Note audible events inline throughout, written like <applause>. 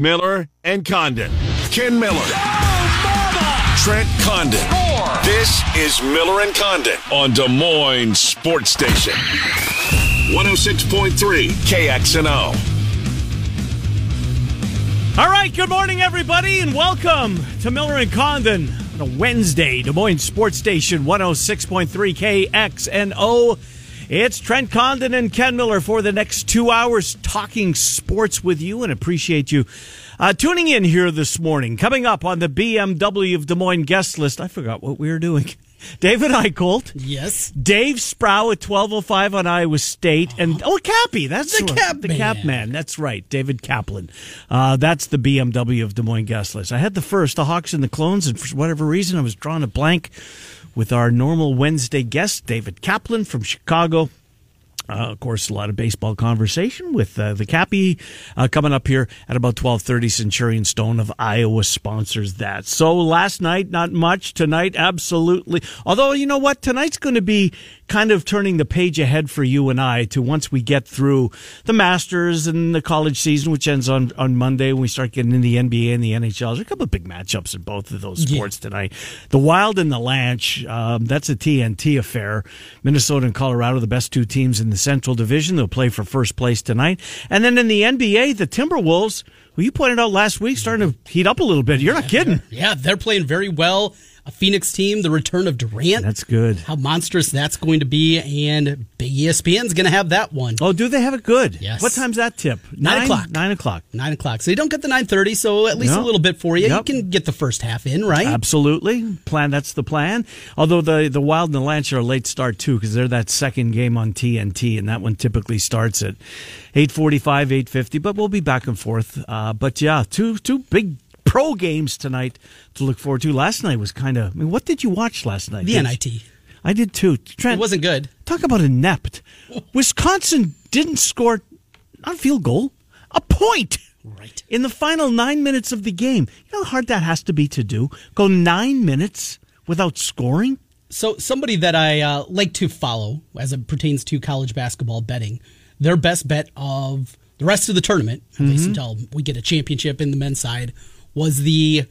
Miller and Condon. Ken Miller. Trent Condon. This is Miller and Condon on Des Moines Sports Station. 106.3 KXNO. All right, good morning, everybody, and welcome to Miller and Condon on a Wednesday, Des Moines Sports Station 106.3 KXNO. It's Trent Condon and Ken Miller for the next two hours talking sports with you and appreciate you uh, tuning in here this morning. Coming up on the BMW of Des Moines guest list, I forgot what we were doing. <laughs> <laughs> David Eickholt. Yes. Dave Sproul at 1205 on Iowa State. And, oh, Cappy. That's The right. Cap The Man. Cap Man. That's right. David Kaplan. Uh, that's the BMW of Des Moines guest list. I had the first, the Hawks and the Clones, and for whatever reason, I was drawing a blank with our normal Wednesday guest, David Kaplan from Chicago. Uh, of course, a lot of baseball conversation with uh, the Cappy uh, coming up here at about twelve thirty. Centurion Stone of Iowa sponsors that. So last night, not much. Tonight, absolutely. Although you know what, tonight's going to be kind of turning the page ahead for you and I to once we get through the Masters and the college season, which ends on on Monday when we start getting in the NBA and the NHL. There's a couple of big matchups in both of those sports tonight. The Wild and the Lanch. Um, that's a TNT affair. Minnesota and Colorado, the best two teams in the Central Division. They'll play for first place tonight. And then in the NBA, the Timberwolves, you pointed out last week, starting to heat up a little bit. You're not kidding. Yeah, they're playing very well. A Phoenix team, the return of Durant. That's good. How monstrous that's going to be, and Big ESPN's going to have that one. Oh, do they have it good? Yes. What time's that tip? Nine o'clock. Nine o'clock. Nine o'clock. So you don't get the nine thirty. So at least No. a little bit for you. Yep. You can get the first half in, right? Absolutely. Plan. That's the plan. Although the the Wild and the Lance are a late start too, because they're that second game on TNT, and that one typically starts at eight forty five, eight fifty. But we'll be back and forth. Uh, but yeah, two two big pro games tonight to look forward to. Last night was kind of. I mean, what did you watch last night? The Did- NIT. I did too. Trent, It wasn't good. Talk about inept. <laughs> Wisconsin didn't score not a field goal, a point. Right. In the final nine minutes of the game. You know how hard that has to be to do? Go nine minutes without scoring? So somebody that I uh, like to follow as it pertains to college basketball betting, their best bet of the rest of the tournament, at least Mm-hmm. until we get a championship in the men's side, was the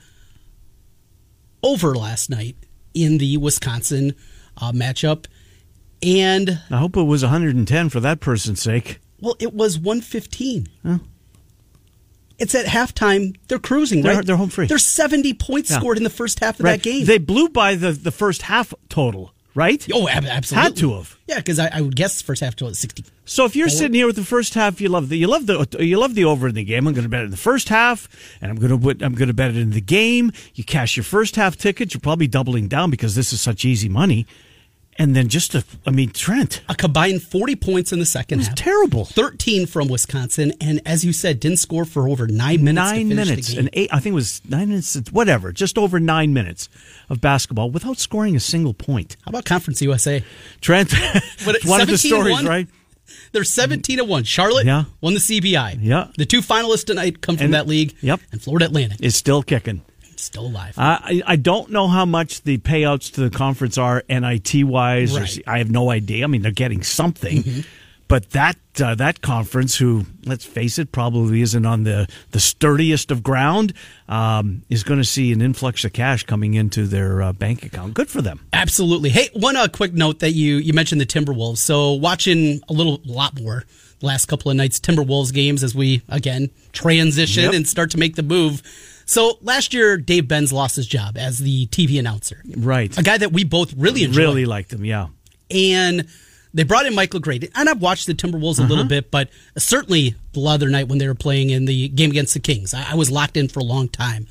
over last night in the Wisconsin uh, matchup. And I hope it was 110 for that person's sake. well, it was 115. It's at halftime. They're cruising, They're- right? they're home free. There's 70 points Yeah. scored in the first half of Right. that game. They blew by the, the first half total, right? oh, ab- absolutely. Had to have. Yeah, because I, I would guess first half total 60. So if you're sitting here with the first half, you love the you love the you love the over in the game. I'm going to bet it in the first half, and I'm going to I'm going to bet it in the game. You cash your first half tickets. You're probably doubling down because this is such easy money. And then just a, I mean, Trent, a combined 40 points in the second it was half. terrible. 13 from Wisconsin, and as you said, didn't score for over nine minutes. nine minutes and eight. I think it was nine minutes. Whatever, just over nine minutes of basketball without scoring a single point. How about Conference USA? Trent, <laughs> What, it's <laughs> one of the 17 stories, one? right? They're 17 to one. Charlotte Yeah. won the CBI. Yeah. The two finalists tonight come from And- that league. yep. And Florida Atlantic Is still kicking. Still alive. I I don't know how much the payouts to the conference are NIT wise. Right. I have no idea. I mean, they're getting something, but that uh, that conference, who let's face it, probably isn't on the the sturdiest of ground, um, is going to see an influx of cash coming into their uh, bank account. Good for them. Absolutely. Hey, one uh, quick note that you you mentioned the Timberwolves. So watching a little lot more the last couple of nights Timberwolves games as we again transition Yep. and start to make the move. So last year Dave Benz lost his job as the TV announcer. Right. A guy that we both really enjoyed. Really liked them. Yeah. and they brought in Michael Grady. And I've watched the Timberwolves a little Uh-huh. bit, but certainly the other night when they were playing in the game against the Kings, I, I was locked in for a long time.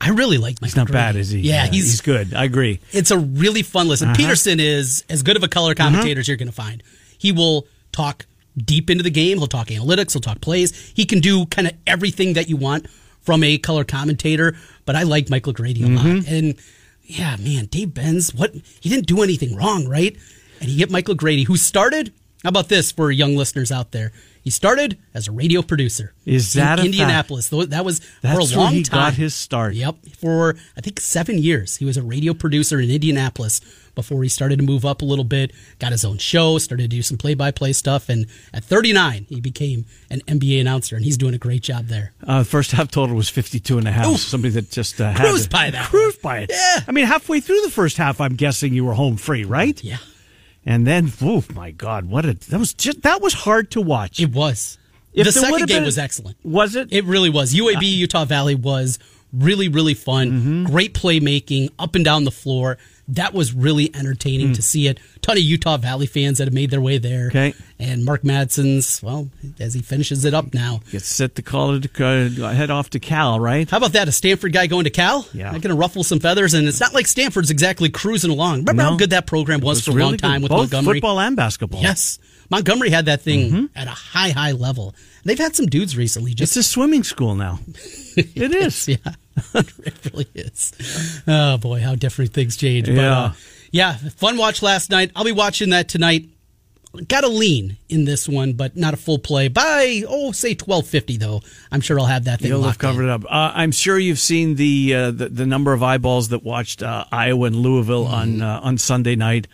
I really like Michael He's not Grady. bad, is he? Yeah, he's, he's good. I agree. It's a really fun listen. Uh-huh. Petersen is as good of a color commentator as you're going to find. He will talk deep into the game. He'll talk analytics. He'll talk plays. He can do kind of everything that you want from a color commentator. But I like Michael Grady a lot. Mm-hmm. And yeah, man, Dave Benz, what he didn't do anything wrong, right? And you get Michael Grady, who started. How about this for young listeners out there? He started as a radio producer. Is that in Indianapolis? Fact? That was That's for a long where he time. got his start. Yep, for I think seven years. He was a radio producer in Indianapolis before he started to move up a little bit. Got his own show, started to do some play-by-play stuff, and at 39, he became an NBA announcer, and he's doing a great job there. Uh, first half total was 52 and a half. Oof. Somebody that just uh, Cruised by that Cruised by it. Yeah. I mean, halfway through the first half, I'm guessing you were home free, right? Yeah, And then, oh my God, what a that was just that was hard to watch. it was. If the second game been- was excellent. Was it? It really was. UAB Uh, Utah Valley was really really fun. Mm-hmm. Great playmaking up and down the floor. That was really entertaining to see it. Ton of Utah Valley fans that have made their way there. Okay. And Mark Madsen's well as he finishes it up now. Gets set to call it, uh, head off to Cal, right? How about that? A Stanford guy going to Cal? Yeah. Not going to ruffle some feathers, and it's not like Stanford's exactly cruising along. Remember No. how good that program was, It for a really long time good. with both Montgomery? football and basketball. Yes. Montgomery had that thing Mm-hmm. at a high, high level. They've had some dudes recently just It's a swimming school now. <laughs> It is. yeah, <laughs> it really is. Oh boy, how different things change. But, Yeah. uh, yeah, fun watch last night. I'll be watching that tonight. Got a lean in this one, but not a full play. By oh, say twelve fifty though. I'm sure I'll have that thing. You'll have covered in. it up. Uh, I'm sure you've seen the, uh, the the number of eyeballs that watched uh, Iowa and Louisville on uh, on Sunday night.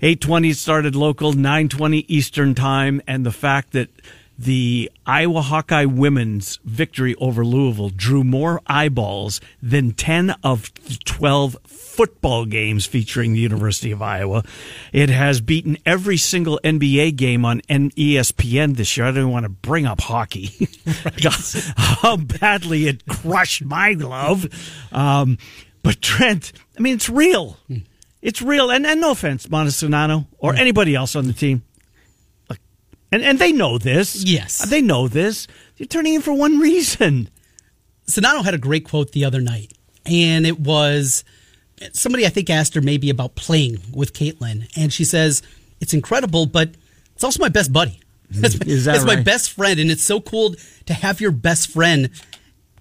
8:20 started local, 9:20 Eastern time, and the fact that the Iowa Hawkeye women's victory over Louisville drew more eyeballs than 10 of the 12 football games featuring the University of Iowa. It has beaten every single NBA game on ESPN this year. I don't want to bring up hockey. <laughs> How badly it crushed my glove. Um, but Trent, I mean, it's real. It's real. And, and no offense, Czinano or anybody else on the team. And, and they know this. Yes. They know this. You're turning in for one reason. Czinano had a great quote the other night, and it was somebody I think asked her maybe about playing with Caitlin, and she says it's incredible, but it's also my best buddy. It's, my, Is that it's my best friend, and it's so cool to have your best friend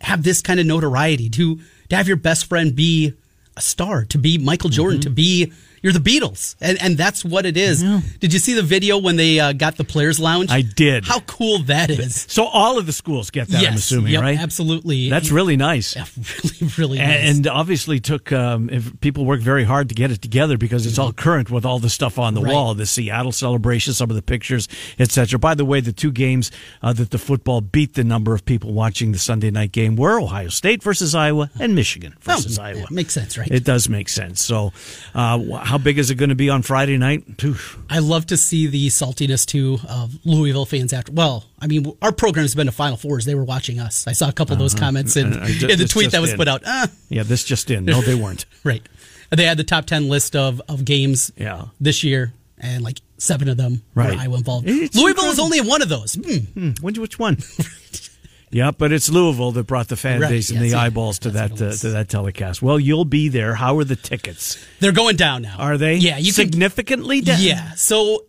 have this kind of notoriety to to have your best friend be a star, to be Michael Jordan, Mm-hmm. to be you're the Beatles, and and that's what it is. Did you see the video when they uh, got the players' lounge? I did. How cool that is! So all of the schools get that, yes, I'm assuming, yep, right? Absolutely. That's really nice. Yeah, <laughs> really, really nice. And, and obviously took um, if people worked very hard to get it together because it's all current with all the stuff on the Right. wall, the Seattle celebration, some of the pictures, etc. By the way, the two games uh, that the football beat the number of people watching the Sunday night game were Ohio State versus Iowa and Michigan versus Oh, Iowa. makes sense, right? It does make sense. So, uh, wh- how big is it going to be on Friday night? Oof. I love to see the saltiness too of Louisville fans after. Well, I mean, our program's been to Final Fours. They were watching us. I saw a couple of those comments in, Uh, I ju- in the tweet that was in. put out. Ah, Yeah, this just in. No, they weren't. <laughs> right. They had the top ten list of of games Yeah. this year, and like seven of them Right. were Iowa involved. It's Louisville is incredible. only in one of those. Hmm. Which, which one? <laughs> yeah, but it's Louisville that brought the fan Right, base and yes, the eyeballs to that uh, to that telecast. Well, you'll be there. How are the tickets? They're going down now. Are they? Yeah, you can. significantly down. Yeah. So,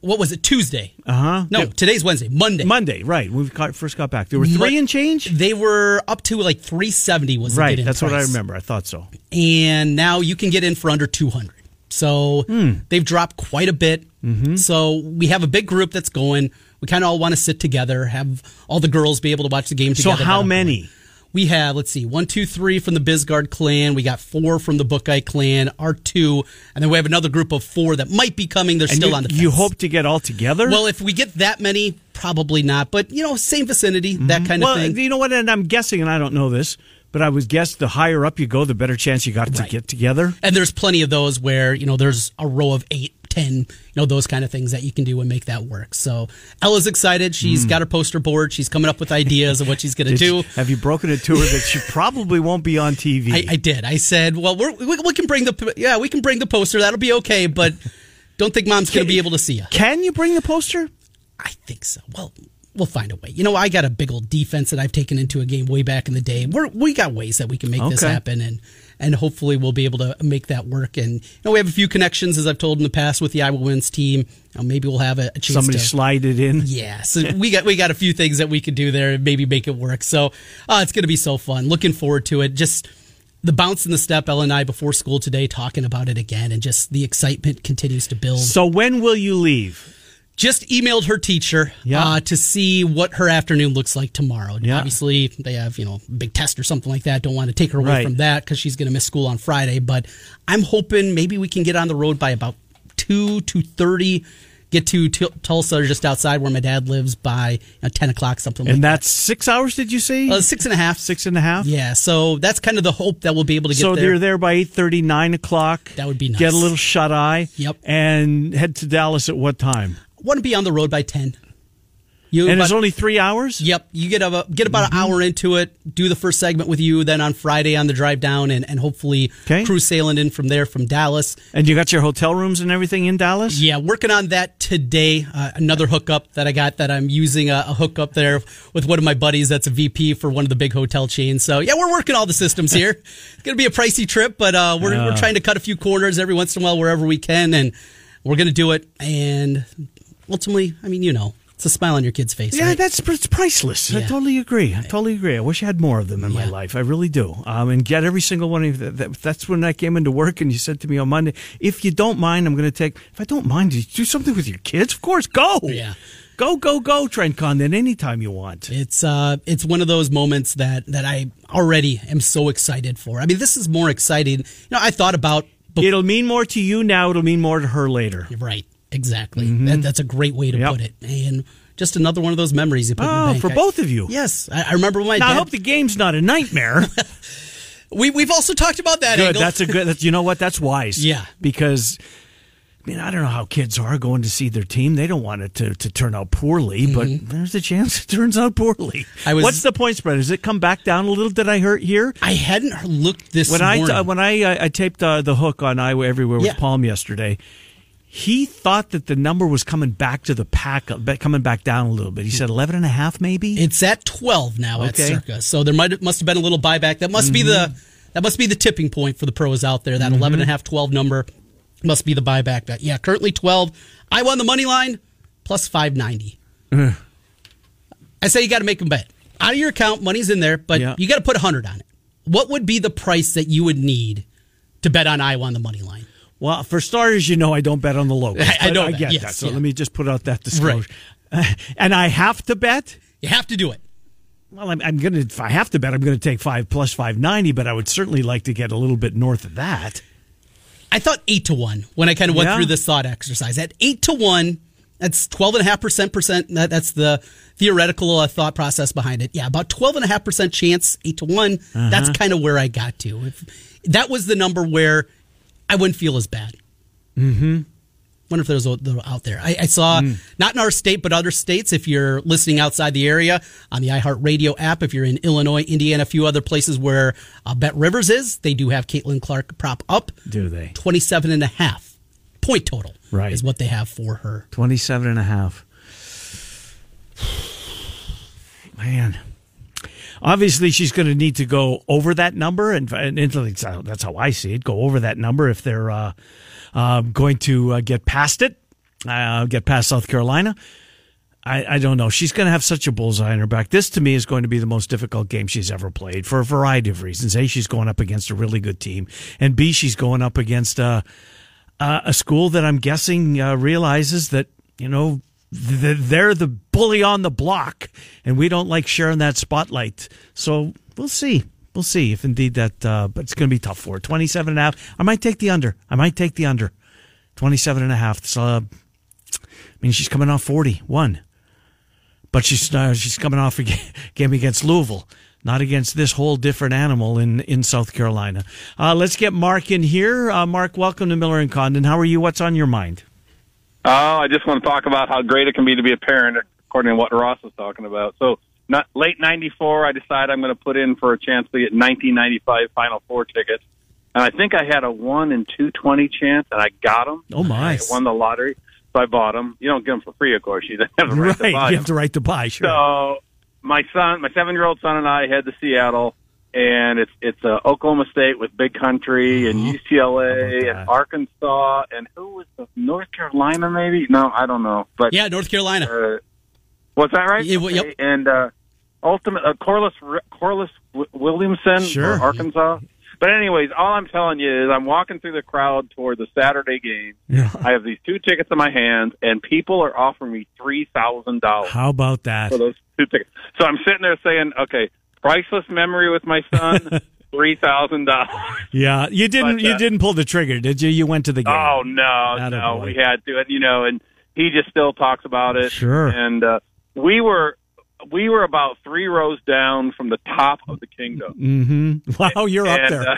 what was it? Tuesday. Uh huh. No, today's Wednesday. Monday. Monday. Right. When We got, first got back. There were three Mon- and change. They were up to like 370 was Right. That's what I remember. I thought so. and now you can get in for under 200 so Hmm. they've dropped quite a bit Mm-hmm. so we have a big group that's going we kind of all want to sit together have all the girls be able to watch the game together. So how many? we have let's see one two three from the Bisgard clan we got four from the Bookeye clan our two and then we have another group of four that might be coming they're And still you, on the you hope to get all together. well if we get that many probably not but you know same vicinity that mm-hmm. kind of well, thing you know what? And I'm guessing, and I don't know this, but I would guess the higher up you go, the better chance you got to get together. And there's plenty of those where, you know, there's a row of eight, ten, you know, those kind of things that you can do and make that work. So Ella's excited. She's hmm. got her poster board. She's coming up with ideas of what she's going to. Do. you- have you broken it to her that she probably won't be on TV? I, I did. I said, well, we're, we, we can bring the, yeah, we can bring the poster. That'll be okay. But don't think mom's going to be able to see you. Can you bring the poster? I think so. Well, we'll find a way. You know, I got a big old defense that I've taken into a game way back in the day. We're, we got ways that we can make this happen, and and hopefully we'll be able to make that work. And you know, we have a few connections, as I've told in the past, with the Iowa women's team. Maybe we'll have a, a chance Somebody to. slide it in. yeah, so we got we got a few things that we could do there and maybe make it work. So uh, it's going to be so fun. Looking forward to it. Just the bounce and the step. Ella and I before school today talking about it again, and just the excitement continues to build. So when will you leave? Just emailed her teacher Yeah. uh, to see what her afternoon looks like tomorrow. Yeah. Obviously, they have you know a big test or something like that. Don't want to take her away Right. from that because she's going to miss school on Friday. But I'm hoping maybe we can get on the road by about two two thirty. Get to T- Tulsa, just outside where my dad lives, by you know, ten o'clock, something like And that's six hours, did you say? Uh, six and a half. Six and a half? Yeah, so that's kind of the hope that we'll be able to get there. So there. you're there by 8.30, 9 o'clock. That would be nice. Get a little shut eye. Yep. And head to Dallas at what time? Want to be on the road by ten. You And about- it's only three hours? Yep, you get a, get about Mm-hmm. an hour into it. Do the first segment with you, then on Friday on the drive down, and, and hopefully Okay. cruise sailing in from there from Dallas. And you got your hotel rooms and everything in Dallas? Yeah, working on that today. Uh, another hookup that I got that I'm using a, a hookup there with one of my buddies that's a VP for one of the big hotel chains. So yeah, we're working all the systems here. <laughs> it's gonna be a pricey trip, but uh, we're we're trying to cut a few corners every once in a while wherever we can, and we're gonna do it. And ultimately, I mean, you know, it's a smile on your kid's face. Yeah, right? that's it's priceless. I totally agree. I totally agree. I wish I had more of them in my life. I really do. Um, and get every single one of that, that. That's when I came into work and you said to me on Monday, if you don't mind, I'm going to take. If I don't mind, you do something with your kids. Of course, go. Yeah. Go, go, go, Trent Condon, anytime you want. It's uh, it's one of those moments that that I already am so excited for. I mean, this is more exciting. You know, I thought about. It'll mean more to you now. It'll mean more to her later. Right, exactly. That, that's a great way to Mm-hmm. Yep. put it. And just another one of those memories you put in Oh, the bank. for I- both of you. Yes, I, I remember my Now, I hope the game's not a nightmare. <laughs> we we've also talked about that. good. angle. That's a good. That's, you know what? That's wise. Yeah. Because. I mean, I don't know how kids are going to see their team. They don't want it to, to turn out poorly, but there's a chance it turns out poorly. Mm-hmm. I was- What's the point spread? Does it come back down a little? Did I hurt here? I hadn't looked this When I morning. uh, when I uh, I taped uh, the hook on Iowa everywhere with Yeah. Palm yesterday, he thought that the number was coming back to the pack, coming back down a little bit. He said 11 and a half, maybe. it's at twelve now at Okay. Circa, so there might must have been a little buyback. That must be the Mm-hmm. that must be the tipping point for the pros out there. That 11 and a half, 12 number must be the buyback bet. Yeah, currently twelve. I won the money line plus five ninety. I say you got to make a bet out of your account. Money's in there, but Yeah. you got to put a hundred on it. What would be the price that you would need to bet on Iowa on the money line? Well, for starters, you know I don't bet on the locals. <laughs> I- I know I get yes, that. So yeah. let me just put out that disclosure. Right. <laughs> and I have to bet. You have to do it. Well, I'm, I'm gonna. If I have to bet, I'm gonna take five plus five ninety. But I would certainly like to get a little bit north of that. I thought eight to one when I kind of went Yeah. through this thought exercise. At eight to one, that's twelve and a half percent percent. That, that's the theoretical uh, thought process behind it. Yeah, about twelve and a half percent chance, eight to one. Uh-huh. That's kind of where I got to. If that was the number where I wouldn't feel as bad. Mm-hmm. Wonder if there's a little out there. I, I saw Mm. not in our state, but other states. If you're listening outside the area on the iHeartRadio app, if you're in Illinois, Indiana, a few other places where uh, Bet Rivers is, they do have Caitlin Clark prop up. Do they? 27 and a half point total Right. is what they have for her 27 and a half. <sighs> Man. Obviously, she's going to need to go over that number, and, and it's- that's how I see it. Go over that number if they're uh, uh, going to uh, get past it, uh, get past South Carolina. I, I don't know. She's going to have such a bullseye on her back. This, to me, is going to be the most difficult game she's ever played for a variety of reasons. A, she's going up against a really good team, and B, she's going up against uh, uh, a school that I'm guessing uh, realizes that you know th- they're the bully on the block, and we don't like sharing that spotlight. So we'll see. We'll see if indeed that. Uh, but it's going to be tough for her. 27 and a half. I might take the under. I might take the under. 27 and a half. So, uh, I mean, she's coming off 41, but she's uh, she's coming off a <laughs> game against Louisville. Not against this whole different animal in, in South Carolina. Uh, let's get Mark in here. Uh, Mark, welcome to Miller and Condon. How are you? What's on your mind? Oh, I just want to talk about how great it can be to be a parent, according to what Ross was talking about. So, not late '94, I decided I'm going to put in for a chance to get 1995 Final Four tickets, and I think I had a one in two twenty chance, and I got them. Oh, my. I won the lottery, so I bought them. You don't get them for free, of course. You <laughs> have the right, to buy you 'em. have the right to buy. Sure. So my son, my seven year old son, and I head to Seattle, and it's it's uh, Oklahoma State with Big Country and Uh-huh. UCLA about and Arkansas and who was the North Carolina maybe? No, I don't know. But yeah north carolina uh, was that right? Yeah, well, yep. And uh, ultimate uh, Corliss Corliss Williamson Sure. Arkansas. But anyways, all I'm telling you is I'm walking through the crowd toward the Saturday game. Yeah. I have these two tickets in my hands, and people are offering me three thousand dollars How about that? for those two tickets. So I'm sitting there saying, okay, priceless memory with my son, <laughs> three thousand dollars. Yeah, you didn't. But, you uh, didn't pull the trigger, did you? You went to the game. Oh no, no, we had to, and you know, and he just still talks about it. Sure. And uh, we were we were about three rows down from the top of the Kingdome. Mm-hmm. Wow, you're up there. uh,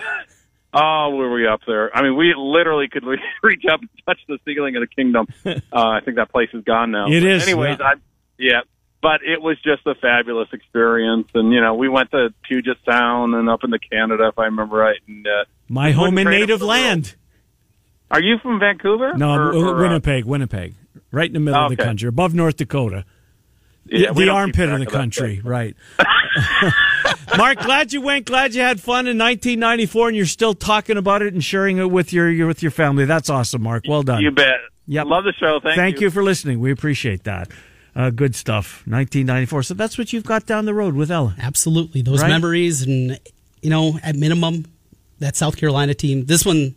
oh, were we up there? I mean, we literally could <laughs> reach up and touch the ceiling of the Kingdome. <laughs> Uh, I think that place is gone now. It But is, Anyways, yeah. I yeah. But it was just a fabulous experience, and you know we went to Puget Sound and up into Canada, if I remember right. And uh, My home wouldn't in trade it native for the world. land. are you from Vancouver? No, Or- or, uh, Winnipeg, Winnipeg, right in the middle of the country, above North Dakota. Yeah, the armpit of the country, shit. right? <laughs> Mark, glad you went. Glad you had fun in 1994, and you're still talking about it and sharing it with your, your with your family. That's awesome, Mark. Well done. You bet. Yeah, Love the show. Thank, Thank you. for listening. We appreciate that. Uh, good stuff. 1994. So that's what you've got down the road with Ella. Absolutely. Those Right? memories, and, you know, at minimum, that South Carolina team, this one,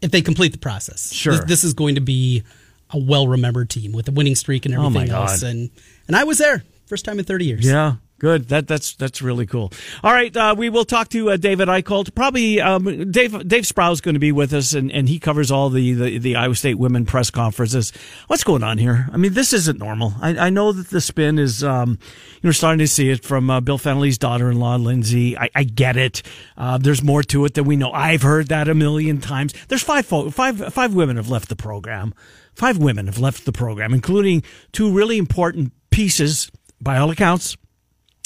if they complete the process, Sure. this, this is going to be a well remembered team with a winning streak and Oh, my everything else. God. And, and I was there, first time in 30 years. Yeah. Good. That that's that's really cool. All right, uh, we will talk to uh, David Eickholt. Probably um, Dave Dave Sproul's going to be with us, and, and he covers all the, the the Iowa State women press conferences. What's going on here? I mean, this isn't normal. I, I know that the spin is um, you're starting to see it from uh, Bill Fennelly's daughter-in-law, Lindsay. I, I get it. Uh, there's more to it than we know. I've heard that a million times. There's five fo- five five women have left the program. Five women have left the program, including two really important pieces, by all accounts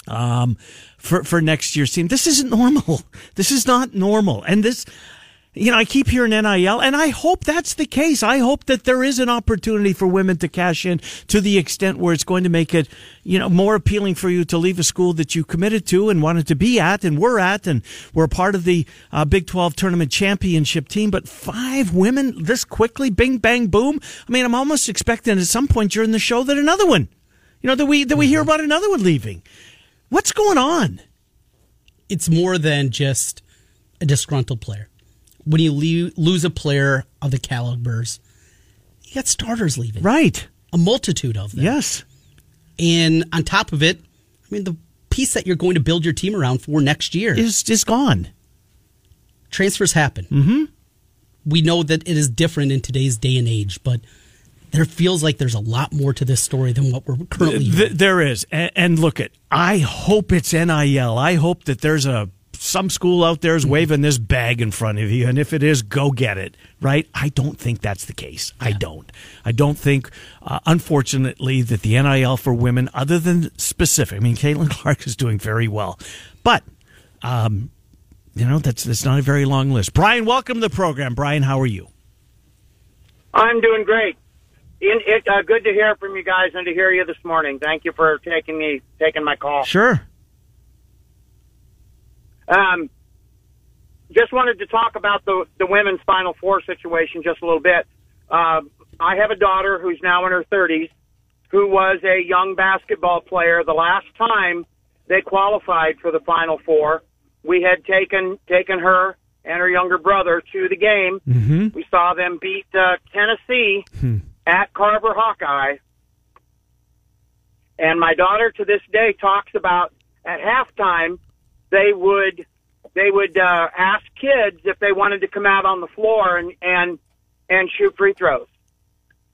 um, for for next year's team. This isn't normal. <laughs> This is not normal. And this, you know, I keep hearing NIL, and I hope that's the case. I hope that there is an opportunity for women to cash in to the extent where it's going to make it, you know, more appealing for you to leave a school that you committed to and wanted to be at, and were at, and were part of the uh, Big Twelve tournament championship team. But five women this quickly, bing bang boom. I mean, I'm almost expecting at some point during the show that another one, you know, that we that we hear about another one leaving. What's going on? It's more than just a disgruntled player. When you le- lose a player of the calibers, you got starters leaving. Right. A multitude of them. Yes. And on top of it, I mean, the piece that you're going to build your team around for next year. Is is gone. transfers happen. Mm-hmm. We know that it is different in today's day and age, but there feels like there's a lot more to this story than what we're currently. Th- there is. And, and look at I hope it's NIL. I hope that there's a some school out there is waving this bag in front of you and if it is go get it, right? I don't think that's the case. I don't. I don't think uh, unfortunately that the NIL for women other than specific. I mean Caitlin <laughs> Clark is doing very well. But um you know, that's that's not a very long list. Brian, welcome to the program. Brian, how are you? I'm doing great. In, it, uh, good to hear from you guys and to hear you this morning. Thank you for taking me taking my call. Sure. Um, just wanted to talk about the the women's Final Four situation just a little bit. Uh, I have a daughter who's now in her 30s, who was a young basketball player. The last time they qualified for the Final Four, we had taken taken her and her younger brother to the game. Mm-hmm. We saw them beat uh, Tennessee at Carver Hawkeye. And my daughter to this day talks about at halftime they would they would uh, ask kids if they wanted to come out on the floor and and and shoot free throws.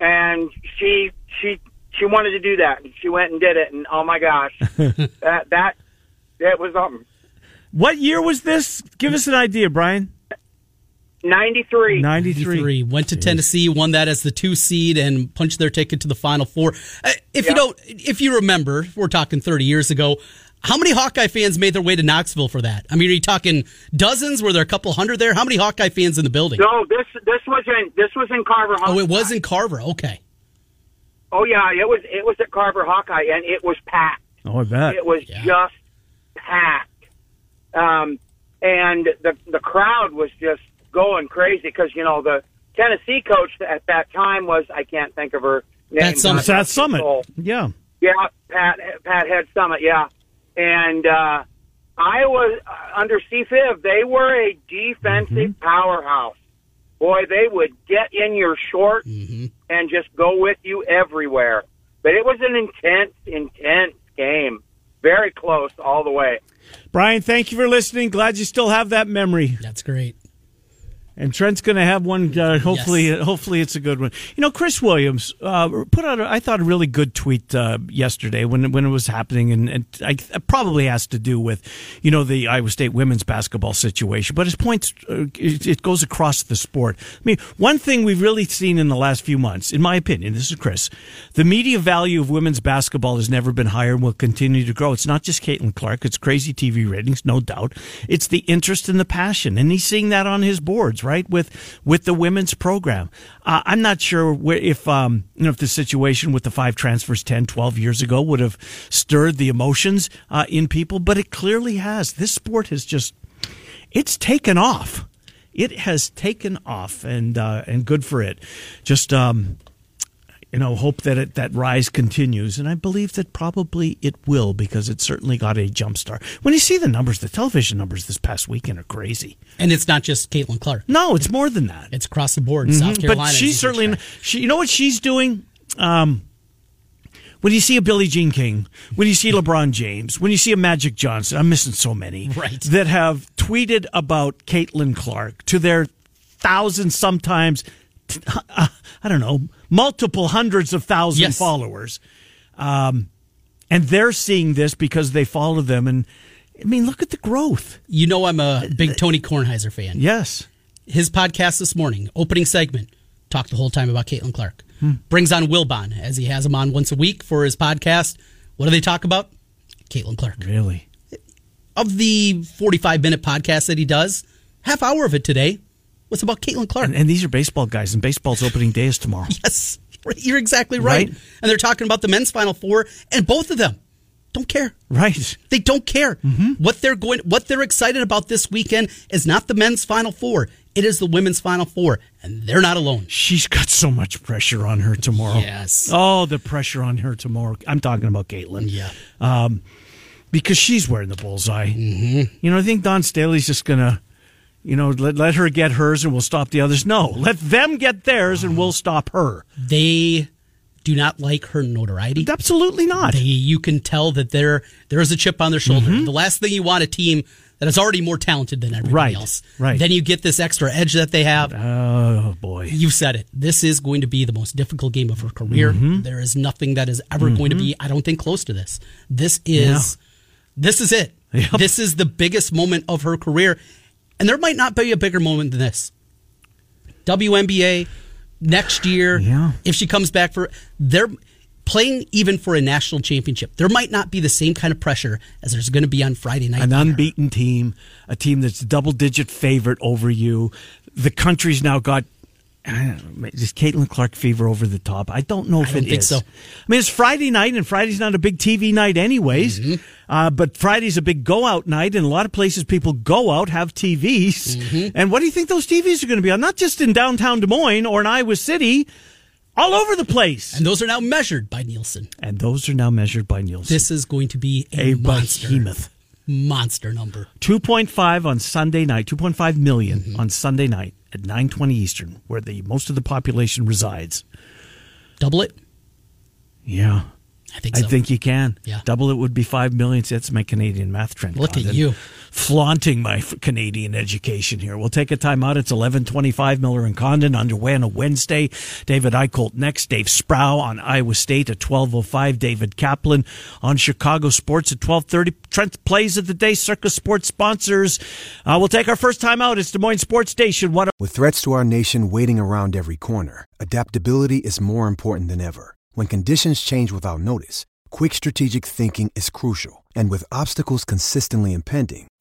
And she she she wanted to do that. And she went and did it. And oh my gosh, <laughs> that that that was um, What year was this? Give us an idea, Brian. 93. 93. 93. Went to Tennessee, won that as the two seed, and punched their ticket to the Final Four. Uh, if you Yeah. don't, if you remember, we're talking 30 years ago. How many Hawkeye fans made their way to Knoxville for that? I mean, are you talking dozens? Were there a couple hundred there? How many Hawkeye fans in the building? No, this this was in this was in Carver. Oh, it was in Carver. Okay. Oh yeah, it was it was at Carver Hawkeye, and it was packed. Oh, I bet. It was Yeah. just packed, um, and the the crowd was just going crazy because you know the Tennessee coach at that time was I can't think of her name. Pat Summitt. God Seth rest his Summitt. soul. Yeah. Yeah, Pat Pat Head Summitt. Yeah, and uh, Iowa uh, under C5, they were a defensive powerhouse. Boy, they would get in your shorts and just go with you everywhere. But it was an intense, intense game. Very close all the way. Brian, thank you for listening. Glad you still have that memory. That's great. And Trent's going to have one. Uh, hopefully, Yes. hopefully it's a good one. You know, Chris Williams uh, put out, a, I thought, a really good tweet uh, yesterday when when it was happening, and, and I, it probably has to do with, you know, the Iowa State women's basketball situation. But his point, uh, it, it goes across the sport. I mean, one thing we've really seen in the last few months, in my opinion, this is Chris, the media value of women's basketball has never been higher and will continue to grow. It's not just Caitlin Clark; it's crazy TV ratings, no doubt. It's the interest and the passion, and he's seeing that on his boards, right? With with the women's program. Uh, I'm not sure if um, you know if the situation with the five transfers 10, 12 years ago would have stirred the emotions uh, in people, but it clearly has. This sport has just it's taken off. It has taken off, and uh, and good for it. Just um, you know, hope that it, that rise continues, and I believe that probably it will because it certainly got a jump start. When you see the numbers, the television numbers this past weekend are crazy. And it's not just Caitlin Clark. No, it's more than that. It's across the board. South Carolina. Mm-hmm. but she's certainly she. You know what she's doing. Um, when you see a Billie Jean King, when you see <laughs> LeBron James, when you see a Magic Johnson, I'm missing so many Right. that have tweeted about Caitlin Clark to their thousands, sometimes uh, <laughs> I don't know, multiple hundreds of thousands Yes. followers, um, and they're seeing this because they follow them. And I mean, look at the growth. You know, I'm a big Tony Kornheiser fan. Yes. His podcast this morning, opening segment, talked the whole time about Caitlin Clark. Brings on Wilbon as he has him on once a week for his podcast. What do they talk about? Caitlin Clark. Really. Of the 45 minute podcast that he does, half hour of it today was about Caitlin Clark. And, and these are baseball guys, and baseball's opening day is tomorrow. <laughs> Yes, you're exactly right. Right. And they're talking about the men's final four, and both of them don't care. Right. They don't care. Mm-hmm. What they're going, what they're excited about this weekend is not the men's final four. It is the women's final four, and they're not alone. She's got so much pressure on her tomorrow. Yes. Oh, the pressure on her tomorrow. I'm talking about Caitlin. Yeah. Um, because she's wearing the bullseye. Mm-hmm. You know, I think Dawn Staley's just going to, you know, let, let her get hers and we'll stop the others. No, let them get theirs and we'll stop her. They do not like her notoriety. Absolutely not. They, you can tell that there there is a chip on their shoulder. Mm-hmm. The last thing you want a team that is already more talented than everybody Right, else. right. Then you get this extra edge that they have. Oh, boy. You've said it. This is going to be the most difficult game of her career. Mm-hmm. There is nothing that is ever going to be, I don't think, close to this. This is, this is it. Yep. This is the biggest moment of her career, and there might not be a bigger moment than this. WNBA next year, Yeah. if she comes back for, they're playing even for a national championship. There might not be the same kind of pressure as there's going to be on Friday night. An there. unbeaten team, a team that's double digit favorite over you. The country's now got I don't know, just Caitlin Clark fever over the top. I don't know if I don't it think is. so. I mean, it's Friday night, and Friday's not a big TV night, anyways. Mm-hmm. Uh, but Friday's a big go out night, and a lot of places people go out, have TVs. Mm-hmm. And what do you think those TVs are going to be on? Not just in downtown Des Moines or in Iowa City, all over the place. and those are now measured by Nielsen. And those are now measured by Nielsen. This is going to be a, a monster, behemoth. monster number. 2.5 on Sunday night, 2.5 million on Sunday night at 9:20 Eastern, where the most of the population resides. Double it. Yeah. I think I think you can. Yeah. Double it would be 5 million. That's my Canadian math Trent. Look at you. Flaunting my Canadian education here. We'll take a time out. It's 1125 Miller and Condon underway on a Wednesday. David Eickholt next. Dave Sproul on Iowa State at 1205. David Kaplan on Chicago Sports at 1230. Trent plays of the day. Circa Sports sponsors. Uh, we'll take our first time out. It's Des Moines Sports Station. What With threats to our nation waiting around every corner, adaptability is more important than ever. When conditions change without notice, quick strategic thinking is crucial. And with obstacles consistently impending,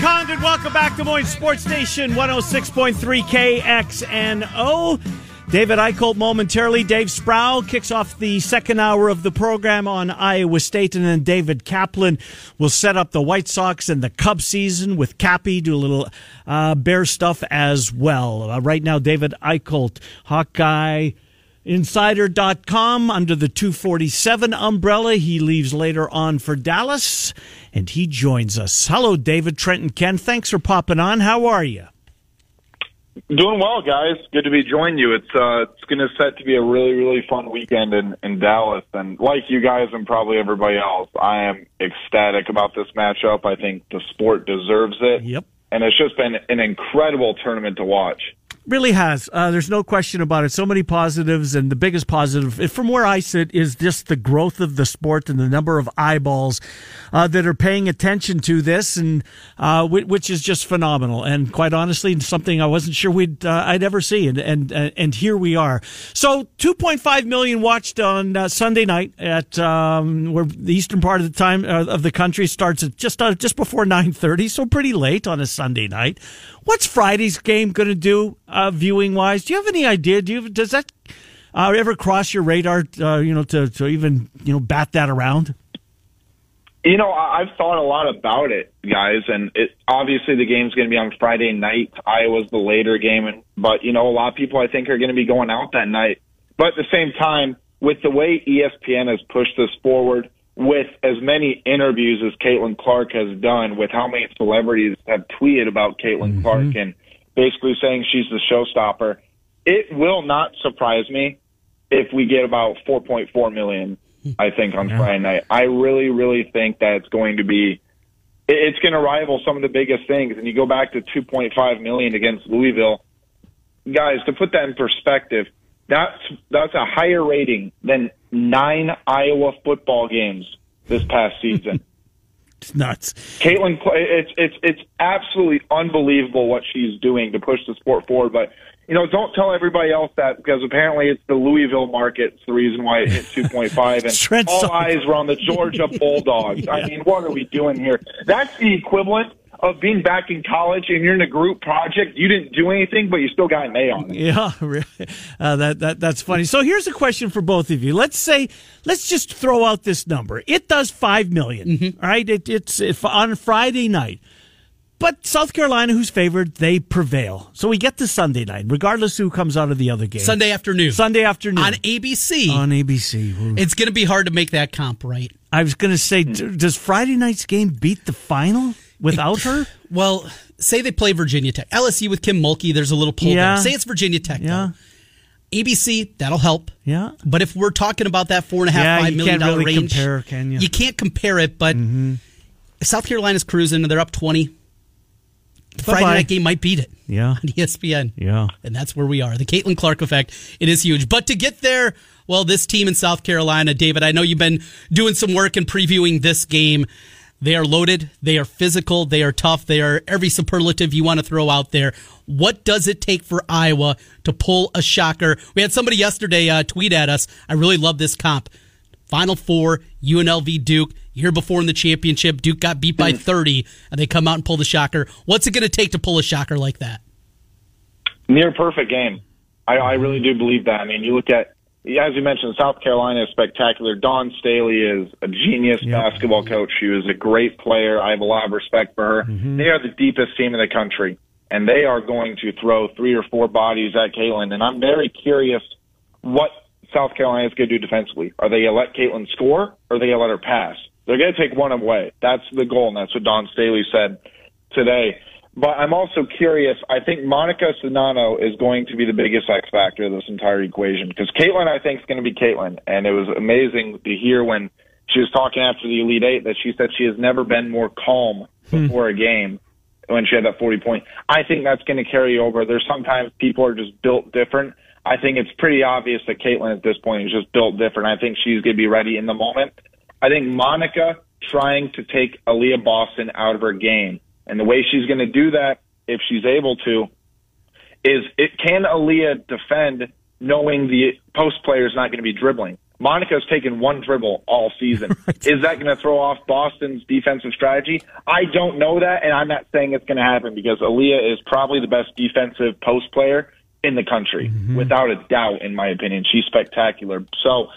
Condon, welcome back to Moines Sports Station 106.3 KXNO. David Eickholt momentarily. Dave Sproul kicks off the second hour of the program on Iowa State, and then David Kaplan will set up the White Sox and the Cub season with Cappy, do a little uh, bear stuff as well. Uh, right now, David Eickholt, Hawkeye Insider.com under the 247 umbrella. He leaves later on for Dallas and he joins us. Hello, David, Trenton, Ken. Thanks for popping on. How are you? Doing well, guys. Good to be joining you. It's uh, it's going to set to be a really really fun weekend in in Dallas, and like you guys and probably everybody else, I am ecstatic about this matchup. I think the sport deserves it. Yep. And it's just been an incredible tournament to watch. Really has. Uh, there's no question about it. So many positives, and the biggest positive, from where I sit, is just the growth of the sport and the number of eyeballs uh, that are paying attention to this, and uh, which is just phenomenal. And quite honestly, something I wasn't sure we'd uh, I'd ever see, and and uh, and here we are. So 2.5 million watched on uh, Sunday night at um, where the eastern part of the time of the country starts at just just before 9:30, so pretty late on a Sunday night. What's Friday's game going to do, uh, viewing wise? Do you have any idea? Do you does that uh, ever cross your radar? Uh, you know, to to even you know bat that around. You know, I've thought a lot about it, guys, and it, obviously the game's going to be on Friday night. Iowa's the later game, and, but you know, a lot of people I think are going to be going out that night. But at the same time, with the way ESPN has pushed this forward, with as many interviews as Caitlin Clark has done, with how many celebrities have tweeted about Caitlin mm-hmm. Clark and basically saying she's the showstopper, it will not surprise me if we get about 4.4 million. I think on yeah. Friday night. I really, really think that it's going to be. It's going to rival some of the biggest things. And you go back to 2.5 million against Louisville, guys. To put that in perspective, that's that's a higher rating than nine Iowa football games this past season. <laughs> it's nuts. Caitlin, it's it's it's absolutely unbelievable what she's doing to push the sport forward. But you know, don't tell everybody else that because apparently it's the Louisville market. It's the reason why it hit 2.5, <laughs> and all eyes were on the Georgia <laughs> Bulldogs. yeah. I mean, what are we doing here? That's the equivalent of being back in college and you're in a group project. You didn't do anything, but you still got an A on it. Yeah, <laughs> uh, that that that's funny. So here's a question for both of you. Let's say, let's just throw out this number. It does five million, mm-hmm. right? It, it's if on Friday night. But South Carolina, who's favored, they prevail. So we get to Sunday night, regardless who comes out of the other game. Sunday afternoon. Sunday afternoon. On ABC. On ABC. Ooh. It's going to be hard to make that comp right. I was going to say, does Friday night's game beat the final? Without her? <laughs> Well, say they play Virginia Tech. LSU with Kim Mulkey, there's a little pull yeah. there. Say it's Virginia Tech, yeah. Though. ABC, that'll help. Yeah. But if we're talking about that four and a half, yeah, five million dollar really range, compare, can you? you can't compare it. But mm-hmm. South Carolina's cruising and they're up twenty, the Friday night game might beat it. Yeah. <laughs> On ESPN. Yeah. And that's where we are. The Caitlin Clark effect. It is huge. But to get there, well, this team in South Carolina, David, I know you've been doing some work and previewing this game. They are loaded. They are physical. They are tough. They are every superlative you want to throw out there. What does it take for Iowa to pull a shocker? We had somebody yesterday uh, tweet at us. I really love this comp. Final four, UNLV Duke. Year before in the championship, Duke got beat by <clears throat> 30, and they come out and pull the shocker. What's it going to take to pull a shocker like that? Near perfect game. I, I really do believe that. I mean, you look at as you mentioned, South Carolina is spectacular. Dawn Staley is a genius yep. basketball coach. She was a great player. I have a lot of respect for her. Mm-hmm. They are the deepest team in the country, and they are going to throw three or four bodies at Caitlin. And I'm very curious what South Carolina is going to do defensively. Are they going to let Caitlin score, or are they going to let her pass? They're going to take one away. That's the goal, and that's what Dawn Staley said today. But I'm also curious. I think Monika Czinano is going to be the biggest X factor of this entire equation because Caitlin, I think, is going to be Caitlin. And it was amazing to hear when she was talking after the Elite Eight that she said she has never been more calm hmm. before a game when she had that 40 point. I think that's going to carry over. There's sometimes people are just built different. I think it's pretty obvious that Caitlin at this point is just built different. I think she's going to be ready in the moment. I think Monika trying to take Aliyah Boston out of her game and the way she's going to do that, if she's able to, is it can Aliyah defend knowing the post player is not going to be dribbling? Monika's taken one dribble all season. <laughs> right. Is that going to throw off Boston's defensive strategy? I don't know that, and I'm not saying it's going to happen because Aliyah is probably the best defensive post player in the country, mm-hmm. without a doubt, in my opinion. She's spectacular. So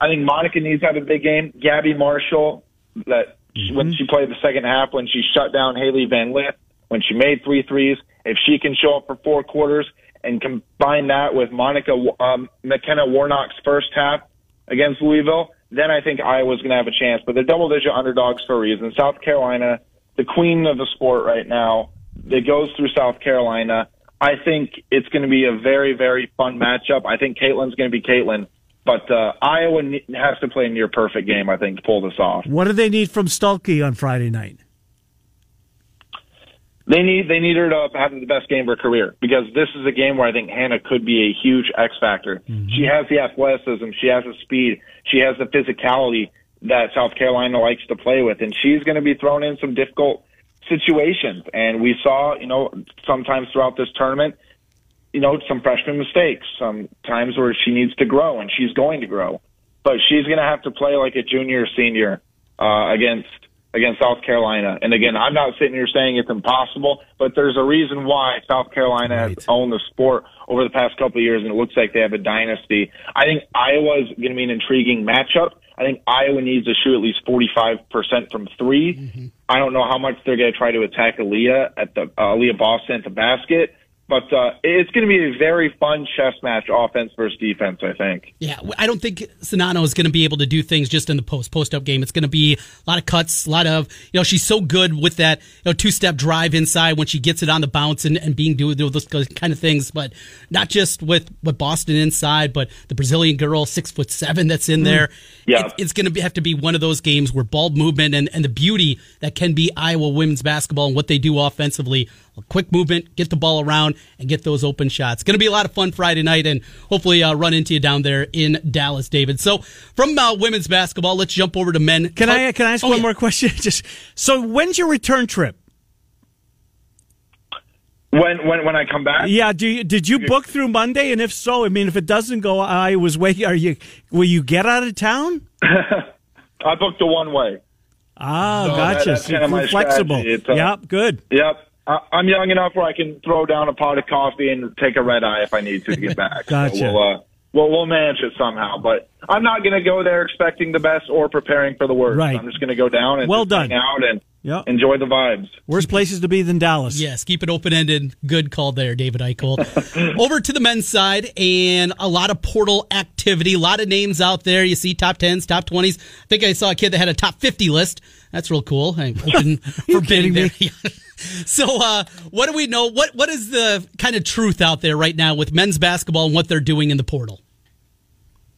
I think Monika needs to have a big game. Gabby Marshall, that mm-hmm. when she played the second half, when she shut down Hailey Van Lith, when she made three threes, if she can show up for four quarters and combine that with Monika um, McKenna Warnock's first half against Louisville, then I think Iowa's going to have a chance. But they're double digit underdogs for a reason. South Carolina, the queen of the sport right now, that goes through South Carolina. I think it's going to be a very, very fun matchup. I think Caitlin's going to be Caitlin. But uh, Iowa has to play a near perfect game, I think, to pull this off. What do they need from Stuelke on Friday night? They need they need her to have the best game of her career because this is a game where I think Hannah could be a huge X factor. Mm-hmm. She has the athleticism, she has the speed, she has the physicality that South Carolina likes to play with, and she's going to be thrown in some difficult situations. And we saw, you know, sometimes throughout this tournament, you know, some freshman mistakes, some times where she needs to grow, and she's going to grow, but she's going to have to play like a junior or senior uh, against against South Carolina. And again, I'm not sitting here saying it's impossible, but there's a reason why South Carolina right. has owned the sport over the past couple of years, and it looks like they have a dynasty. I think Iowa's going to be an intriguing matchup. I think Iowa needs to shoot at least 45% from 3 mm-hmm. I don't know how much they're going to try to attack Aliyah at the uh, Aliyah Boston at the basket. But uh, it's going to be a very fun chess match, offense versus defense. I think. Yeah, I don't think Czinano is going to be able to do things just in the post post up game. It's going to be a lot of cuts, a lot of you know. She's so good with that you know two step drive inside when she gets it on the bounce and, and being doing those kind of things. But not just with with Boston inside, but the Brazilian girl, six foot seven, that's in there. Yeah, it, it's going to have to be one of those games where ball movement and and the beauty that can be Iowa women's basketball and what they do offensively quick movement, get the ball around, and get those open shots. Going to be a lot of fun Friday night, and hopefully uh, run into you down there in Dallas, David. So from uh, women's basketball, let's jump over to men. Can I can I ask oh, one yeah. more question? <laughs> Just so when's your return trip? When when when I come back? Yeah. Do you, did you book through Monday? And if so, I mean, if it doesn't go, I was waiting. Are you? Will you get out of town? <laughs> I booked a one way. Ah, so gotcha. That, kind of flexible. Uh, yep. Good. Yep. I'm young enough where I can throw down a pot of coffee and take a red eye if I need to, to get <laughs> back. gotcha. So we'll, uh, we'll, we'll manage it somehow. But I'm not going to go there expecting the best or preparing for the worst. Right. I'm just going to go down and well done. hang out and Yep. Enjoy the vibes. Worst places to be than Dallas. Yes, keep it open ended. Good call there, David Eickholt. <laughs> Over to the men's side, and a lot of portal activity, a lot of names out there. You see top 10s, top 20s. I think I saw a kid that had a top 50 list. That's real cool. I'm <laughs> open <laughs> for bidding there. so, uh, what do we know? What What is the kind of truth out there right now with men's basketball and what they're doing in the portal?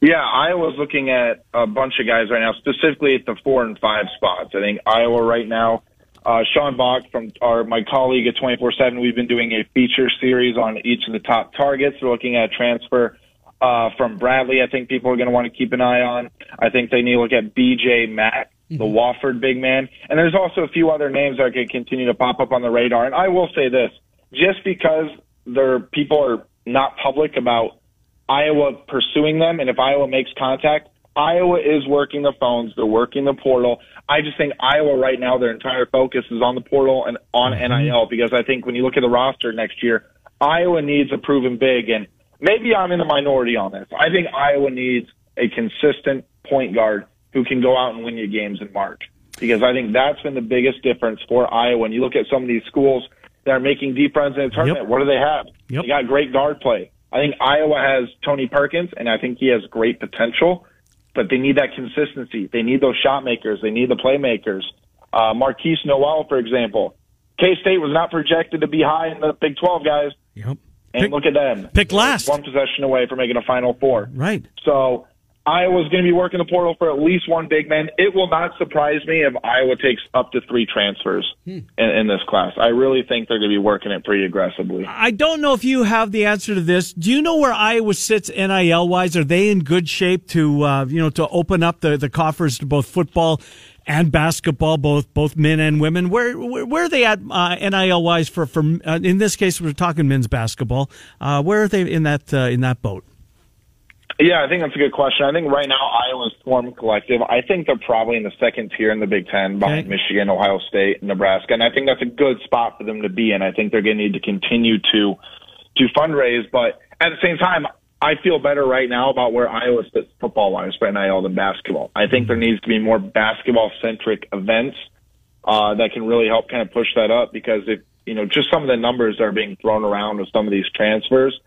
Yeah, Iowa's looking at a bunch of guys right now, specifically at the four and five spots. I think Iowa right now, uh, Sean Bach from our my colleague at 24/7, we've been doing a feature series on each of the top targets. We're looking at transfer uh, from Bradley. I think people are going to want to keep an eye on. I think they need to look at B.J. Mack, the mm-hmm. Wofford big man, and there's also a few other names that can continue to pop up on the radar. And I will say this: just because there people are not public about Iowa pursuing them, and if Iowa makes contact, Iowa is working the phones. They're working the portal. I just think Iowa right now, their entire focus is on the portal and on mm-hmm. NIL because I think when you look at the roster next year, Iowa needs a proven big. And maybe I'm in the minority on this. I think Iowa needs a consistent point guard who can go out and win you games in March because I think that's been the biggest difference for Iowa. When you look at some of these schools that are making deep runs in the tournament, yep. what do they have? Yep. They got great guard play. I think Iowa has Tony Perkins, and I think he has great potential, but they need that consistency. They need those shot makers. They need the playmakers. Uh, Markquis Nowell, for example. K State was not projected to be high in the Big 12, guys. Yep. And pick, look at them. Pick last. One possession away from making a Final Four. Right. So Iowa's going to be working the portal for at least one big man. It will not surprise me if Iowa takes up to three transfers hmm. in, in, this class. I really think they're going to be working it pretty aggressively. I don't know if you have the answer to this. Do you know where Iowa sits NIL wise? Are they in good shape to uh, you know to open up the, the coffers to both football and basketball, both both men and women? Where where, where are they at uh, NIL wise for for uh, in this case we're talking men's basketball? Uh, where are they in that uh, in that boat? Yeah, I think that's a good question. I think right now Iowa's form collective. I think they're probably in the second tier in the Big Ten behind Okay. Michigan, Ohio State, and Nebraska, and I think that's a good spot for them to be in. I think they're going to need to continue to to fundraise, but at the same time, I feel better right now about where Iowa sits football wise for NIL than basketball. I think there needs to be more basketball centric events uh, that can really help kind of push that up because if you know just some of the numbers that are being thrown around with some of these transfers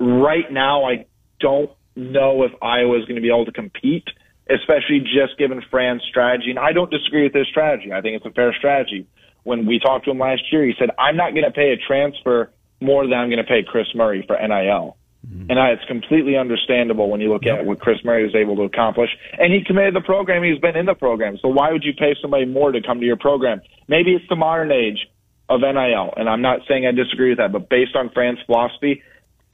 right now, I don't know if Iowa is going to be able to compete, especially just given Fran's strategy. And I don't disagree with his strategy. I think it's a fair strategy. When we talked to him last year, he said, I'm not going to pay a transfer more than I'm going to pay Chris Murray for NIL. Mm-hmm. And I, it's completely understandable when you look at what Chris Murray was able to accomplish. And he committed the program. He's been in the program. So why would you pay somebody more to come to your program? Maybe it's the modern age of NIL. And I'm not saying I disagree with that, but based on Fran's philosophy,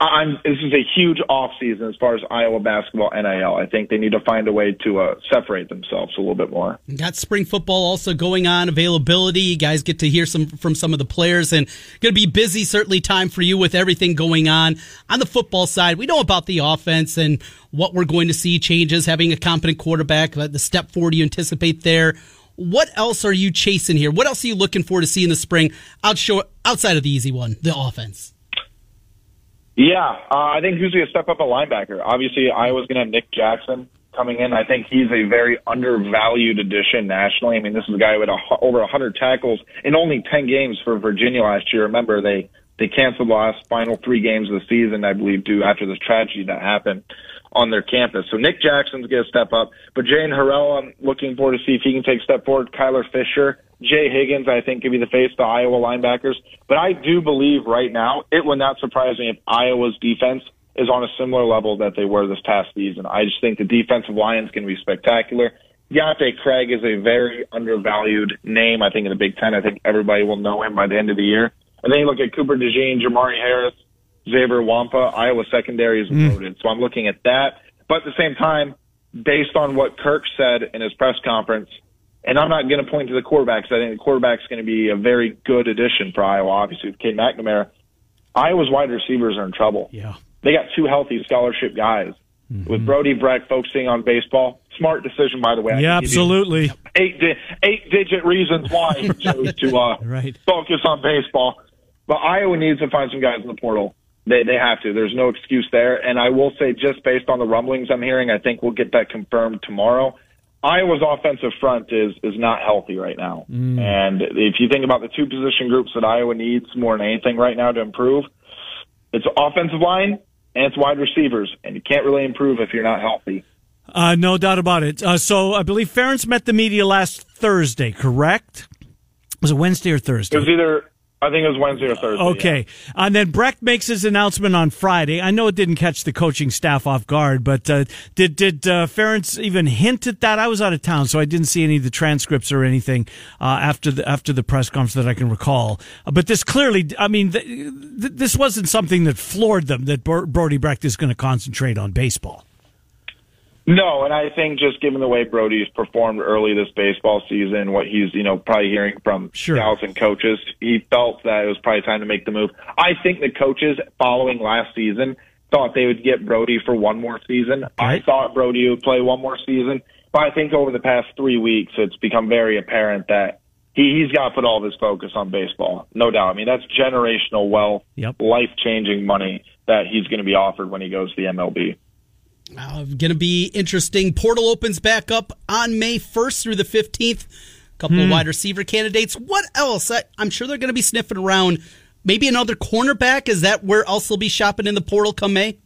I'm, this is a huge off season as far as Iowa basketball NIL. I think they need to find a way to uh, separate themselves a little bit more. Got spring football also going on, availability. You guys get to hear some from some of the players and going to be busy. Certainly time for you with everything going on. On the football side, we know about the offense and what we're going to see changes, having a competent quarterback, uh, the step forward you anticipate there. What else are you chasing here? What else are you looking for to see in the spring outside of the easy one, the offense? Yeah, uh, I think who's going to step up a linebacker? Obviously, Iowa's going to have Nick Jackson coming in. I think he's a very undervalued addition nationally. I mean, this is a guy with a, over 100 tackles in only 10 games for Virginia last year. Remember, they they canceled the last final three games of the season, I believe, due after this tragedy that happened on their campus. So Nick Jackson's going to step up, but Jane Harrell, I'm looking forward to see if he can take a step forward. Kyler Fisher. Jay Higgins, I think, could be the face of the Iowa linebackers. But I do believe right now, it would not surprise me if Iowa's defense is on a similar level that they were this past season. I just think the defensive line is going to be spectacular. Deontae Craig is a very undervalued name, I think, in the Big Ten. I think everybody will know him by the end of the year. And then you look at Cooper DeJean, Jermari Harris, Xavier Nwankpa, Iowa secondary is loaded. So I'm looking at that. But at the same time, based on what Kirk said in his press conference, and I'm not going to point to the quarterbacks. I think the quarterback's going to be a very good addition for Iowa, obviously, with Cade McNamara. Iowa's wide receivers are in trouble. Yeah. They got two healthy scholarship guys. With Brody Brecht focusing on baseball, smart decision, by the way. I Yeah, can give you absolutely. Eight di- eight digit reasons why <laughs> he chose to uh, Right. focus on baseball. But Iowa needs to find some guys in the portal. They they have to. There's no excuse there. And I will say, just based on the rumblings I'm hearing, I think we'll get that confirmed tomorrow. Iowa's offensive front is is not healthy right now. And if you think about the two position groups that Iowa needs more than anything right now to improve, it's offensive line and it's wide receivers. And you can't really improve if you're not healthy. Uh, no doubt about it. Uh, so I believe Ferentz met the media last Thursday, correct? Was it Wednesday or Thursday? It was either I think it was Wednesday or Thursday. Okay. And then Brecht makes his announcement on Friday. I know it didn't catch the coaching staff off guard, but uh, did did uh, Ferentz even hint at that? I was out of town, so I didn't see any of the transcripts or anything uh, after the after the press conference that I can recall. Uh, but this clearly, I mean, th- th- this wasn't something that floored them. That Bro- Brody Brecht is going to concentrate on baseball. No, and I think just given the way Brody's performed early this baseball season, what he's, you know, probably hearing from Sure. scouts and coaches, he felt that it was probably time to make the move. I think the coaches following last season thought they would get Brody for one more season. I thought Brody would play one more season, but I think over the past three weeks, it's become very apparent that he, he's got to put all of his focus on baseball. No doubt. I mean, that's generational wealth, Yep. life changing money that he's going to be offered when he goes to the MLB. Uh, going to be interesting. Portal opens back up on May 1st through the 15th. couple of wide receiver candidates. What else? I, I'm sure they're going to be sniffing around. Maybe another cornerback. Is that where else they'll be shopping in the portal come May?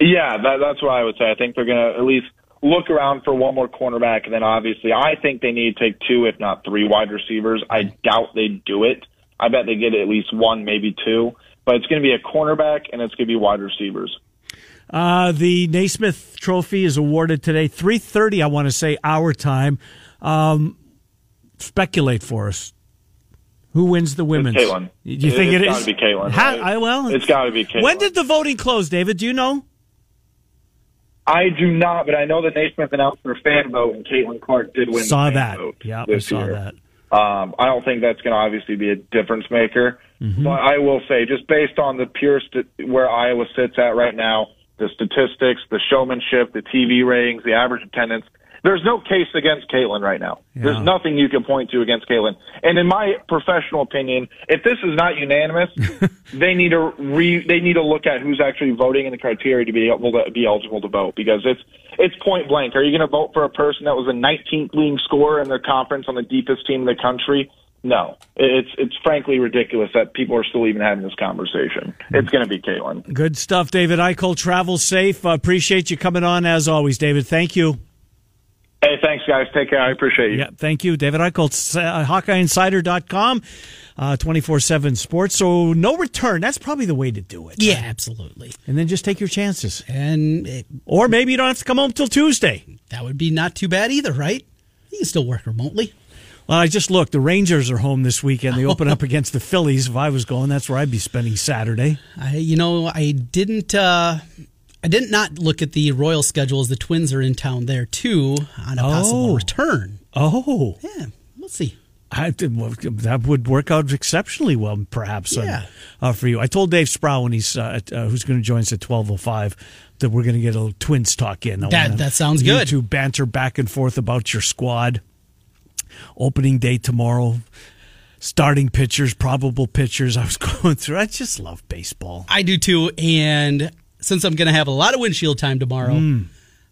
Yeah, that, that's what I would say. I think they're going to at least look around for one more cornerback, and then obviously I think they need to take two, if not three, wide receivers. I doubt they do it. I bet they get at least one, maybe two. But it's going to be a cornerback, and it's going to be wide receivers. Uh, the Naismith Trophy is awarded today, three thirty. I want to say our time. Um, speculate for us. Who wins the women's? Caitlin. Do you think It's it gotta is? be Caitlin, right? I, well, It's gotta be Caitlin. When did the voting close, David? Do you know? I do not, but I know that Naismith announced their fan vote, and Caitlin Clark did win. saw the fan that. Vote Yeah, I this saw year. that. Um, I don't think that's going to obviously be a difference maker. Mm-hmm. But I will say, just based on the pure st- where Iowa sits at right now, the statistics, the showmanship, the TV ratings, the average attendance. There's no case against Caitlin right now. Yeah. There's nothing you can point to against Caitlin. And in my professional opinion, if this is not unanimous, <laughs> they need to re, they need to look at who's actually voting in the criteria to be able to be eligible to vote because it's it's point blank. Are you going to vote for a person that was a 19th leading scorer in their conference on the deepest team in the country? No, it's it's frankly ridiculous that people are still even having this conversation. It's going to be Caitlin. Good stuff, David Eickholt. Travel safe. Uh, appreciate you coming on as always, David. Thank you. Hey, thanks, guys. Take care. I appreciate you. Yeah, thank you. David Eickholt, uh, HawkeyeInsider.com, uh, 24-7 sports. So no return. That's probably the way to do it. Yeah, absolutely. And then just take your chances. And it, Or maybe you don't have to come home till Tuesday. that would be not too bad either, right? You can still work remotely. Well, I just looked. The Rangers are home this weekend. They open up <laughs> against the Phillies. If I was going, that's where I'd be spending Saturday. I, you know, I didn't. Uh, I did not look at the Royal schedule as the Twins are in town there too on a possible Oh. return. Oh, Yeah, we'll see. I, that would work out exceptionally well, perhaps. uh, Yeah. uh, for you. I told Dave Sproul when he's uh, at, uh, who's going to join us at twelve oh five that we're going to get a little Twins talk in. I That- that sounds good. To banter back and forth about your squad. Opening day tomorrow. Starting pitchers, probable pitchers. <laughs> I was going through. I just love baseball. I do too. And since I'm going to have a lot of windshield time tomorrow, Hmm.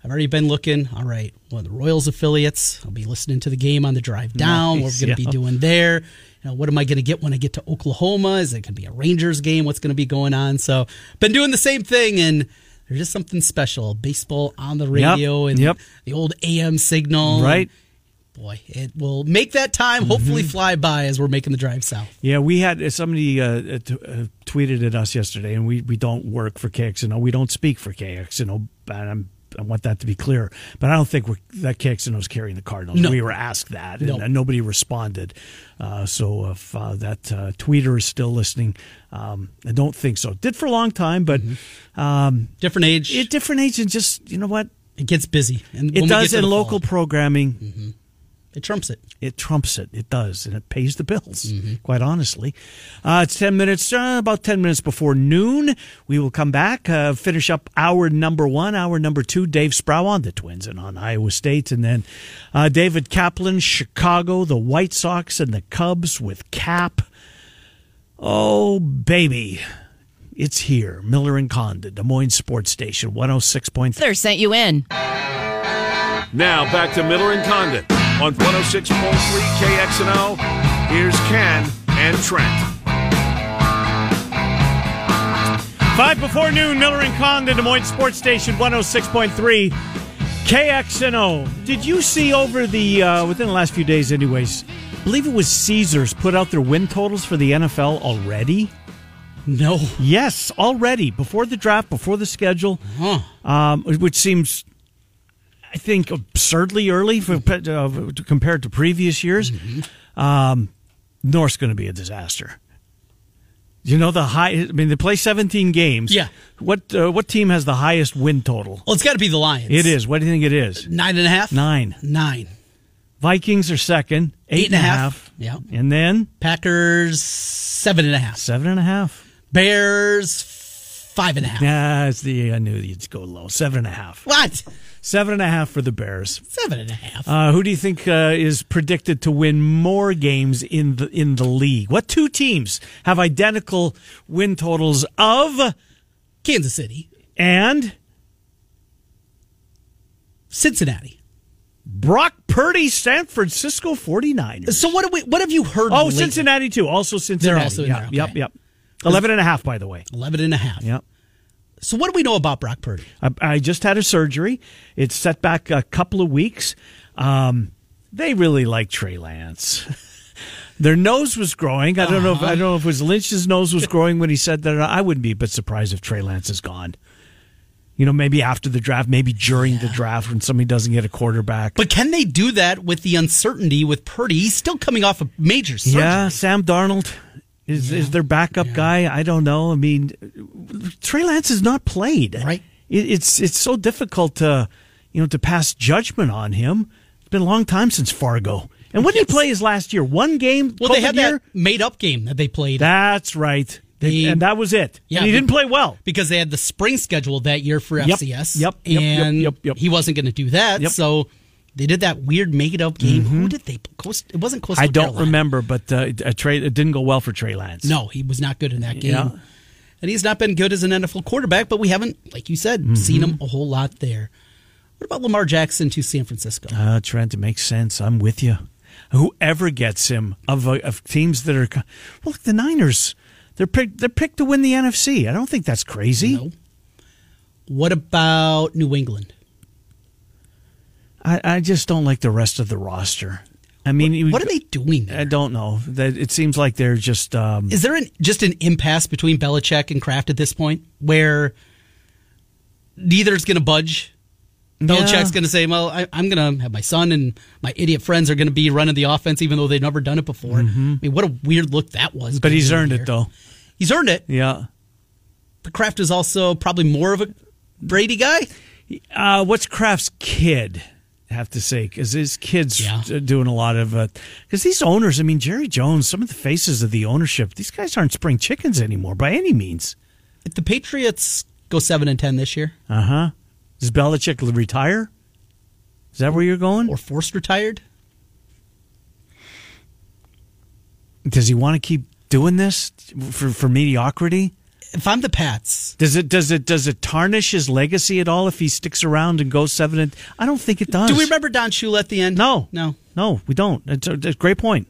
I've already been looking. All right, one of the Royals affiliates. I'll be listening to the game on the drive down. Nice, what we're going to yeah. be doing there. You know, what am I going to get when I get to Oklahoma? Is it going to be a Rangers game? What's going to be going on? So, been doing the same thing, and there's just something special. Baseball on the radio and yep. the old AM signal. Right. Boy, it will make that time Mm-hmm. hopefully fly by as we're making the drive south. Yeah, we had somebody uh, uh, t- uh, tweeted at us yesterday, and we, we don't work for KXNO. We don't speak for KXNO. And I'm, I want that to be clear. But I don't think we're, that KXNO is carrying the Cardinals. No. We were asked that, and, No. and nobody responded. Uh, so if uh, that uh, tweeter is still listening, um, I don't think so. Did for a long time, but um, Different age. at different age, and just you know what it gets busy. And it does in the fall, local programming. It trumps it. it trumps it. It does, and it pays the bills. Mm-hmm. Quite honestly, uh, it's ten minutes, uh, about ten minutes before noon. We will come back, uh, finish up hour number one, hour number two. Dave Sproul on the Twins and on Iowa State, and then uh, David Kaplan, Chicago, the White Sox, and the Cubs with Cap. Oh baby, it's here. Miller and Condon, Des Moines Sports Station, one hundred six point three. Miller sent you in. Now back to Miller and Condon on 106.3 KXNO. Here's Ken and Trent. Five before noon, Miller and Condon, Des Moines Sports Station, 106.3 KXNO. Did you see over the, uh, within the last few days, anyways, I believe it was Caesars put out their win totals for the NFL already? No. Yes, already. Before the draft, before the schedule, Huh. um, which seems, I think, absurdly early for, uh, compared to previous years. Um, North's going to be a disaster. You know the high. I mean, they play 17 games. Yeah. What uh, what team has the highest win total? Well, it's got to be the Lions. It is. What do you think it is? Nine and a half? Nine. Nine. Vikings are second, eight and a half. Yeah. And then Packers, seven and a half. seven and a half. Bears, five and a half. Yeah, it's the I knew you'd go low. Seven and a half. What? Seven and a half for the Bears. Seven and a half. Uh, who do you think uh, is predicted to win more games in the in the league? What two teams have identical win totals of Kansas City, and Cincinnati. Brock Purdy, San Francisco 49ers? So what we? What have you heard? Oh, lately? Cincinnati too. Also Cincinnati. They're also in yep, there, okay. yep, yep. 11 and a half, by the way. Eleven and a half. Yep. So what do we know about Brock Purdy? I, I just had a surgery. It's set back a couple of weeks. Um, they really like Trey Lance. <laughs> Their nose was growing. I don't know. If, I don't know if it was Lynch's nose was growing when he said that. I wouldn't be a bit surprised if Trey Lance is gone. You know, maybe after the draft, maybe during the draft when somebody doesn't get a quarterback. But can they do that with the uncertainty with Purdy? He's still coming off a major surgery. Yeah, Sam Darnold is is their backup guy. I don't know. I mean, Trey Lance has not played. Right. It, it's it's so difficult to you know to pass judgment on him. It's been a long time since Fargo. And when did he play his last year? One game. Well, they had year? that made up game that they played. That's right. They- and that was it. Yeah, and he didn't play well. because they had the spring schedule that year for Yep, FCS. yep, yep, yep, and yep, yep. he wasn't going to do that. Yep. So they did that weird make it up game. Who did they? Coast, it wasn't Coastal I don't Carolina. remember, but uh, a Trey, it didn't go well for Trey Lance. No, he was not good in that game. Yeah. And he's not been good as an NFL quarterback, but we haven't, like you said, Mm-hmm. seen him a whole lot there. What about Lamar Jackson to San Francisco? Uh, Trent, it makes sense. I'm with you. Whoever gets him of uh, of teams that are well, look, the Niners, they're picked. They're picked to win the NFC. I don't think that's crazy. No. What about New England? I, I just don't like the rest of the roster. I mean, you- What are they doing there? I don't know. That it seems like they're just. Um, Is there an, just an impasse between Belichick and Kraft at this point where neither's going to budge? Belichick's Yeah. going to say, "Well, I, I'm going to have my son and my idiot friends are going to be running the offense, even though they've never done it before." I mean, what a weird look that was. Mm-hmm. but he's earned into it though. He's earned it. Yeah. But Kraft is also probably more of a Brady guy. Uh, what's Kraft's kid? Have to say because his kids Yeah. uh, doing a lot of because these owners. I mean, Jerry Jones. Some of the faces of the ownership. These guys aren't spring chickens anymore by any means. If the Patriots go seven and ten this year, Uh huh. Does Belichick retire? Is that where you're going? or forced retired, Does he want to keep doing this for for mediocrity? If I'm the Pats, Does it does it does it tarnish his legacy at all if he sticks around and goes seven and? I don't think it does. do we remember Don Shula at the end? No, no. no, we don't. It's a, it's a great point.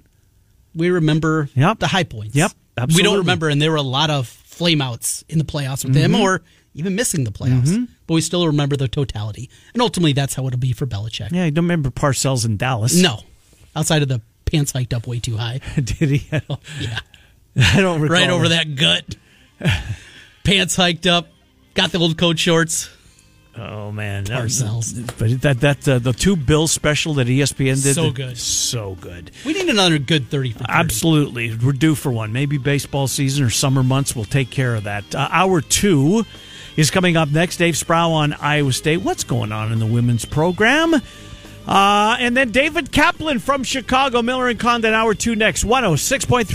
We remember Yep. the high points. Yep, absolutely. We don't remember, and there were a lot of flameouts in the playoffs with Mm-hmm. him, or even missing the playoffs. But we still remember the totality, and ultimately, that's how it'll be for Belichick. Yeah, you don't remember Parcells in Dallas? No, outside of the pants hiked up way too high. <laughs> did he? <laughs> Yeah, <laughs> I don't recall right over that gut. <laughs> pants hiked up. Got the old coat shorts. Oh man, that was- Parcells. But that that uh, the two Bill special that ESPN did, So good. so good. We need another good thirty for 30. Absolutely, we're due for one. Maybe baseball season or summer months will take care of that. Uh, hour two is coming up next. Dave Sproul on Iowa State. What's going on in the women's program? Uh, and then David Kaplan from Chicago, Miller and Condon. Hour two next. One hundred six point three.